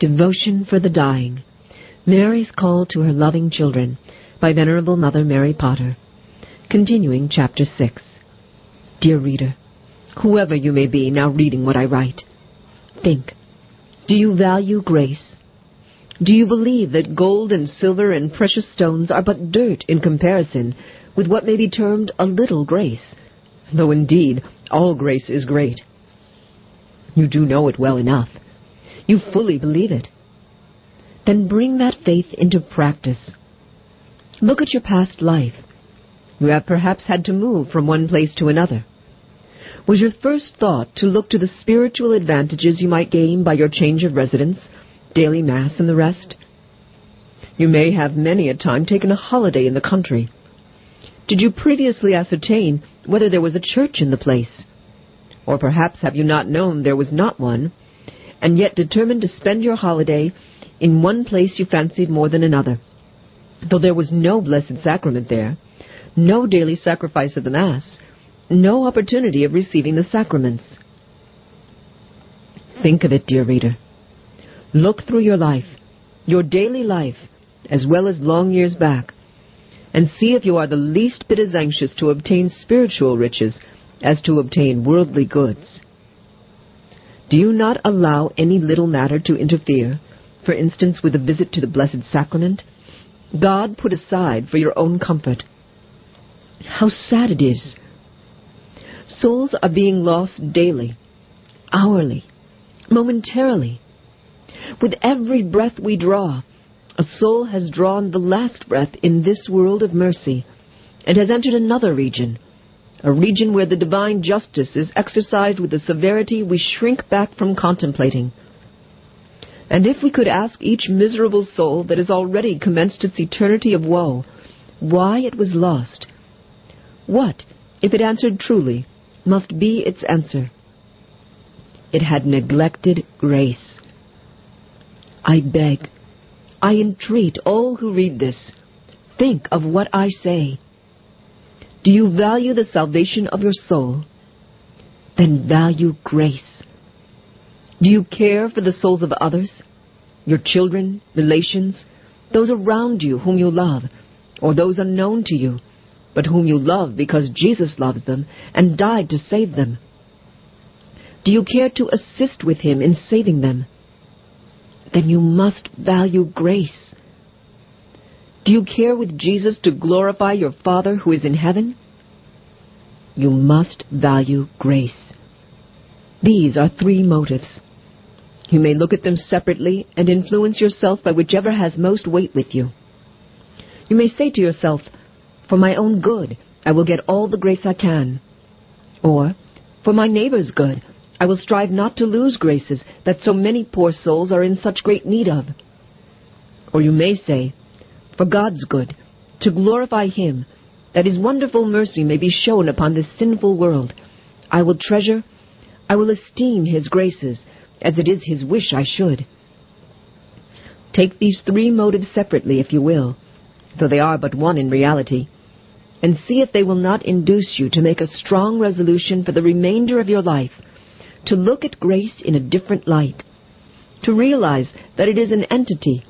Devotion for the Dying. Mary's Call to Her Loving Children by Venerable Mother Mary Potter. Continuing Chapter 6. Dear reader, whoever you may be now reading what I write, think. Do you value grace? Do you believe that gold and silver and precious stones are but dirt in comparison with what may be termed a little grace, though indeed all grace is great? You do know it well enough. You fully believe it. Then bring that faith into practice. Look at your past life. You have perhaps had to move from one place to another. Was your first thought to look to the spiritual advantages you might gain by your change of residence, daily mass, and the rest? You may have many a time taken a holiday in the country. Did you previously ascertain whether there was a church in the place? Or perhaps have you not known there was not one, and yet determined to spend your holiday in one place you fancied more than another, though there was no blessed sacrament there, no daily sacrifice of the Mass, no opportunity of receiving the sacraments. Think of it, dear reader. Look through your life, your daily life, as well as long years back, and see if you are the least bit as anxious to obtain spiritual riches as to obtain worldly goods. Do you not allow any little matter to interfere, for instance, with a visit to the Blessed Sacrament? God put aside for your own comfort. How sad it is! Souls are being lost daily, hourly, momentarily. With every breath we draw, a soul has drawn the last breath in this world of mercy and has entered another region a region where the divine justice is exercised with a severity we shrink back from contemplating. And if we could ask each miserable soul that has already commenced its eternity of woe why it was lost, what, if it answered truly, must be its answer? It had neglected grace. I beg, I entreat all who read this, think of what I say do you value the salvation of your soul? Then value grace. Do you care for the souls of others? Your children, relations, those around you whom you love, or those unknown to you, but whom you love because Jesus loves them and died to save them? Do you care to assist with him in saving them? Then you must value grace. Do you care with Jesus to glorify your Father who is in heaven? You must value grace. These are three motives. You may look at them separately and influence yourself by whichever has most weight with you. You may say to yourself, For my own good, I will get all the grace I can. Or, For my neighbor's good, I will strive not to lose graces that so many poor souls are in such great need of. Or you may say, for God's good, to glorify Him, that His wonderful mercy may be shown upon this sinful world. I will treasure, I will esteem His graces, as it is His wish I should. Take these three motives separately, if you will, though they are but one in reality, and see if they will not induce you to make a strong resolution for the remainder of your life to look at grace in a different light, to realize that it is an entity,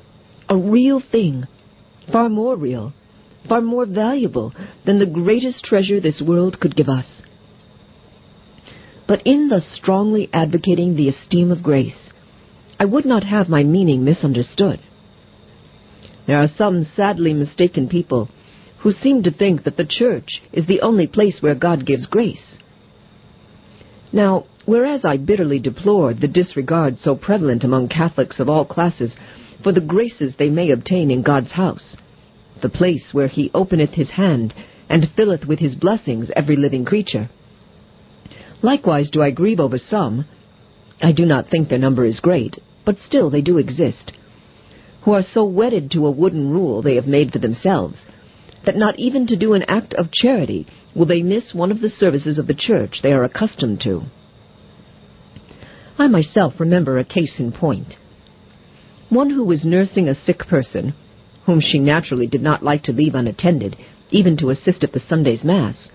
a real thing, far more real, far more valuable than the greatest treasure this world could give us. But in thus strongly advocating the esteem of grace, I would not have my meaning misunderstood. There are some sadly mistaken people who seem to think that the church is the only place where God gives grace. Now, whereas I bitterly deplore the disregard so prevalent among Catholics of all classes for the graces they may obtain in God's house, the place where he openeth his hand, and filleth with his blessings every living creature. Likewise do I grieve over some, I do not think their number is great, but still they do exist, who are so wedded to a wooden rule they have made for themselves, that not even to do an act of charity will they miss one of the services of the church they are accustomed to. I myself remember a case in point. One who was nursing a sick person whom she naturally did not like to leave unattended, even to assist at the Sunday's Mass,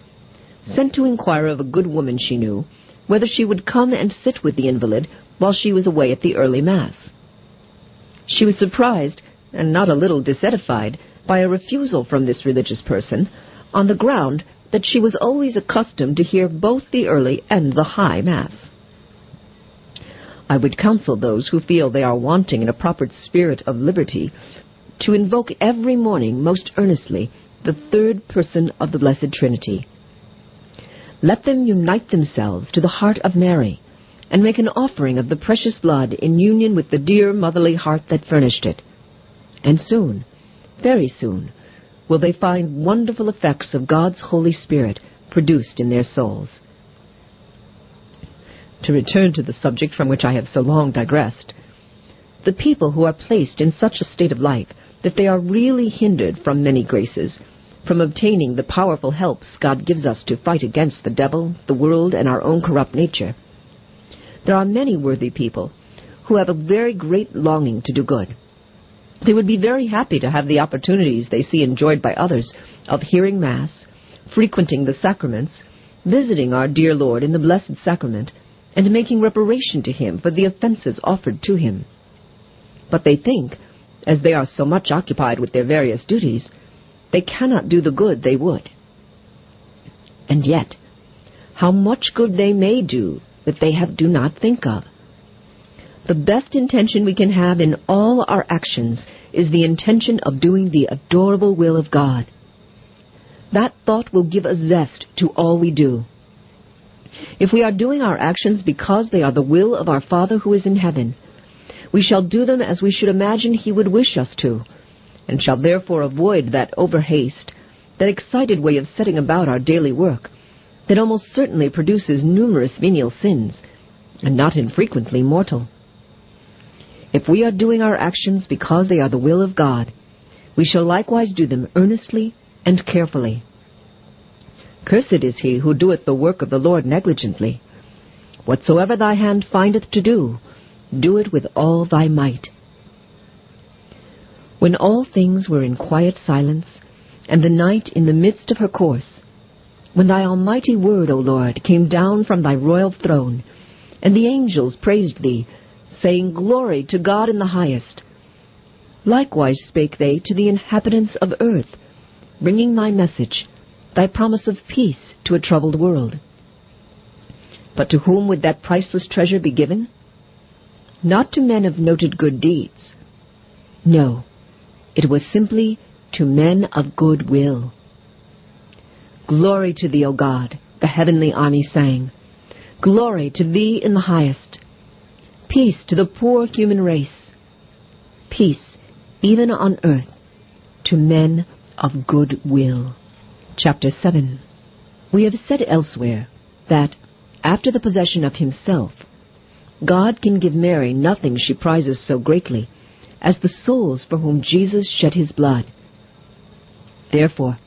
sent to inquire of a good woman she knew whether she would come and sit with the invalid while she was away at the early Mass. She was surprised, and not a little disedified, by a refusal from this religious person, on the ground that she was always accustomed to hear both the early and the high Mass. I would counsel those who feel they are wanting in a proper spirit of liberty to invoke every morning most earnestly the third person of the Blessed Trinity. Let them unite themselves to the heart of Mary and make an offering of the precious blood in union with the dear motherly heart that furnished it. And soon, very soon, will they find wonderful effects of God's Holy Spirit produced in their souls. To return to the subject from which I have so long digressed, the people who are placed in such a state of life that they are really hindered from many graces, from obtaining the powerful helps God gives us to fight against the devil, the world, and our own corrupt nature. There are many worthy people who have a very great longing to do good. They would be very happy to have the opportunities they see enjoyed by others of hearing Mass, frequenting the sacraments, visiting our dear Lord in the Blessed Sacrament, and making reparation to Him for the offenses offered to Him. But they think, as they are so much occupied with their various duties, they cannot do the good they would. And yet, how much good they may do that they have, do not think of. The best intention we can have in all our actions is the intention of doing the adorable will of God. That thought will give a zest to all we do. If we are doing our actions because they are the will of our Father who is in heaven, we shall do them as we should imagine He would wish us to, and shall therefore avoid that overhaste, that excited way of setting about our daily work, that almost certainly produces numerous venial sins, and not infrequently mortal. If we are doing our actions because they are the will of God, we shall likewise do them earnestly and carefully. Cursed is he who doeth the work of the Lord negligently. Whatsoever thy hand findeth to do, do it with all thy might. When all things were in quiet silence, and the night in the midst of her course, when thy almighty word, O Lord, came down from thy royal throne, and the angels praised thee, saying, Glory to God in the highest. Likewise spake they to the inhabitants of earth, bringing thy message, thy promise of peace to a troubled world. But to whom would that priceless treasure be given? Not to men of noted good deeds. No, it was simply to men of good will. Glory to thee, O God, the heavenly army sang. Glory to thee in the highest. Peace to the poor human race. Peace, even on earth, to men of good will. Chapter 7 We have said elsewhere that, after the possession of himself, God can give Mary nothing she prizes so greatly as the souls for whom Jesus shed his blood. Therefore,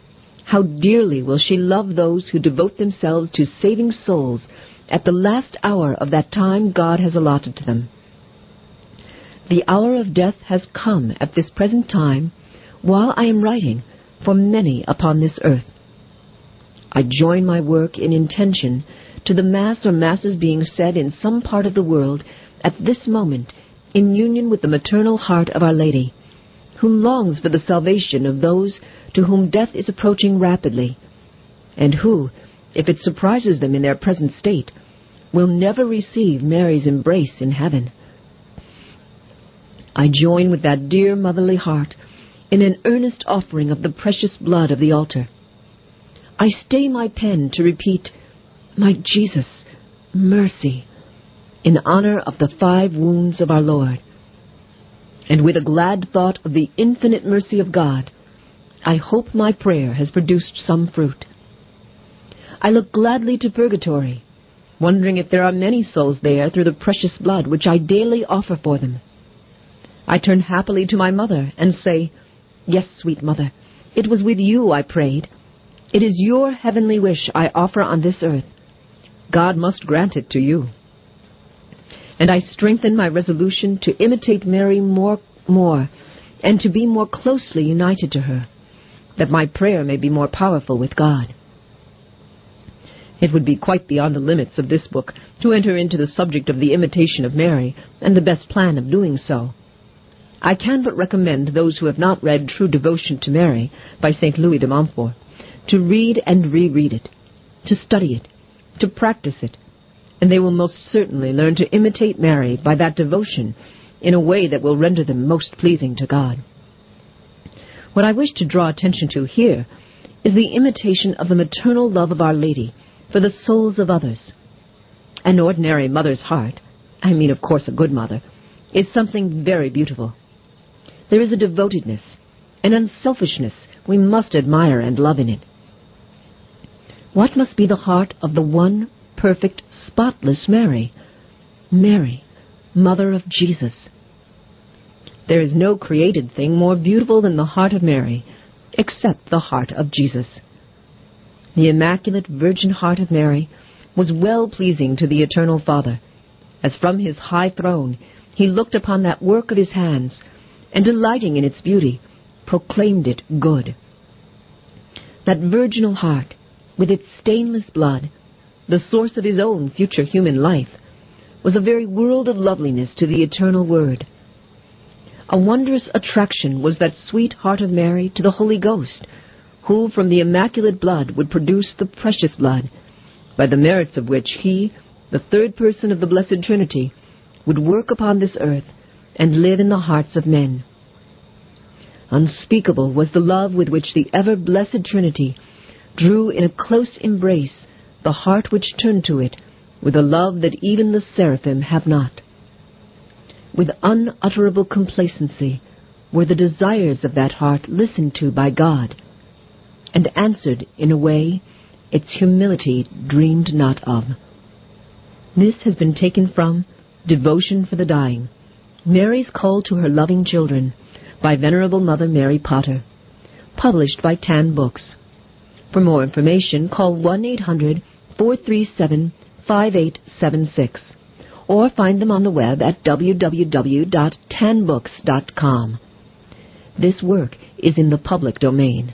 how dearly will she love those who devote themselves to saving souls at the last hour of that time God has allotted to them. The hour of death has come at this present time while I am writing for many upon this earth. I join my work in intention to the Mass or Masses being said in some part of the world at this moment in union with the maternal heart of Our Lady, who longs for the salvation of those to whom death is approaching rapidly, and who, if it surprises them in their present state, will never receive Mary's embrace in heaven. I join with that dear motherly heart in an earnest offering of the precious blood of the altar. I stay my pen to repeat, My Jesus, mercy, in honor of the five wounds of our Lord. And with a glad thought of the infinite mercy of God, I hope my prayer has produced some fruit. I look gladly to purgatory, wondering if there are many souls there through the precious blood which I daily offer for them. I turn happily to my mother and say, Yes, sweet mother, it was with you I prayed. It is your heavenly wish I offer on this earth. God must grant it to you. And I strengthen my resolution to imitate Mary more, more, and to be more closely united to her that my prayer may be more powerful with God. It would be quite beyond the limits of this book to enter into the subject of the imitation of Mary and the best plan of doing so. I can but recommend those who have not read True Devotion to Mary by St. Louis de Montfort to read and reread it, to study it, to practice it, and they will most certainly learn to imitate Mary by that devotion in a way that will render them most pleasing to God. What I wish to draw attention to here is the imitation of the maternal love of Our Lady for the souls of others. An ordinary mother's heart, I mean, of course, a good mother, is something very beautiful. There is a devotedness, an unselfishness we must admire and love in it. What must be the heart of the one perfect, spotless Mary? Mary, Mother of Jesus. There is no created thing more beautiful than the heart of Mary, except the heart of Jesus. The Immaculate Virgin Heart of Mary was well pleasing to the Eternal Father, as from his high throne he looked upon that work of his hands and delighting in its beauty, proclaimed it good. That virginal heart, with its stainless blood, the source of his own future human life, was a very world of loveliness to the eternal Word. A wondrous attraction was that sweet heart of Mary to the Holy Ghost, who from the immaculate blood would produce the precious blood, by the merits of which he, the third person of the Blessed Trinity, would work upon this earth and live in the hearts of men. Unspeakable was the love with which the ever blessed Trinity drew in a close embrace the heart which turned to it with a love that even the seraphim have not. With unutterable complacency were the desires of that heart listened to by God, and answered in a way its humility dreamed not of. This has been taken from Devotion for the Dying, Mary's Call to Her Loving Children, by Venerable Mother Mary Potter, published by Tan Books. For more information, call 1 800 437 5876 or find them on the web at www.tanbooks.com. This work is in the public domain.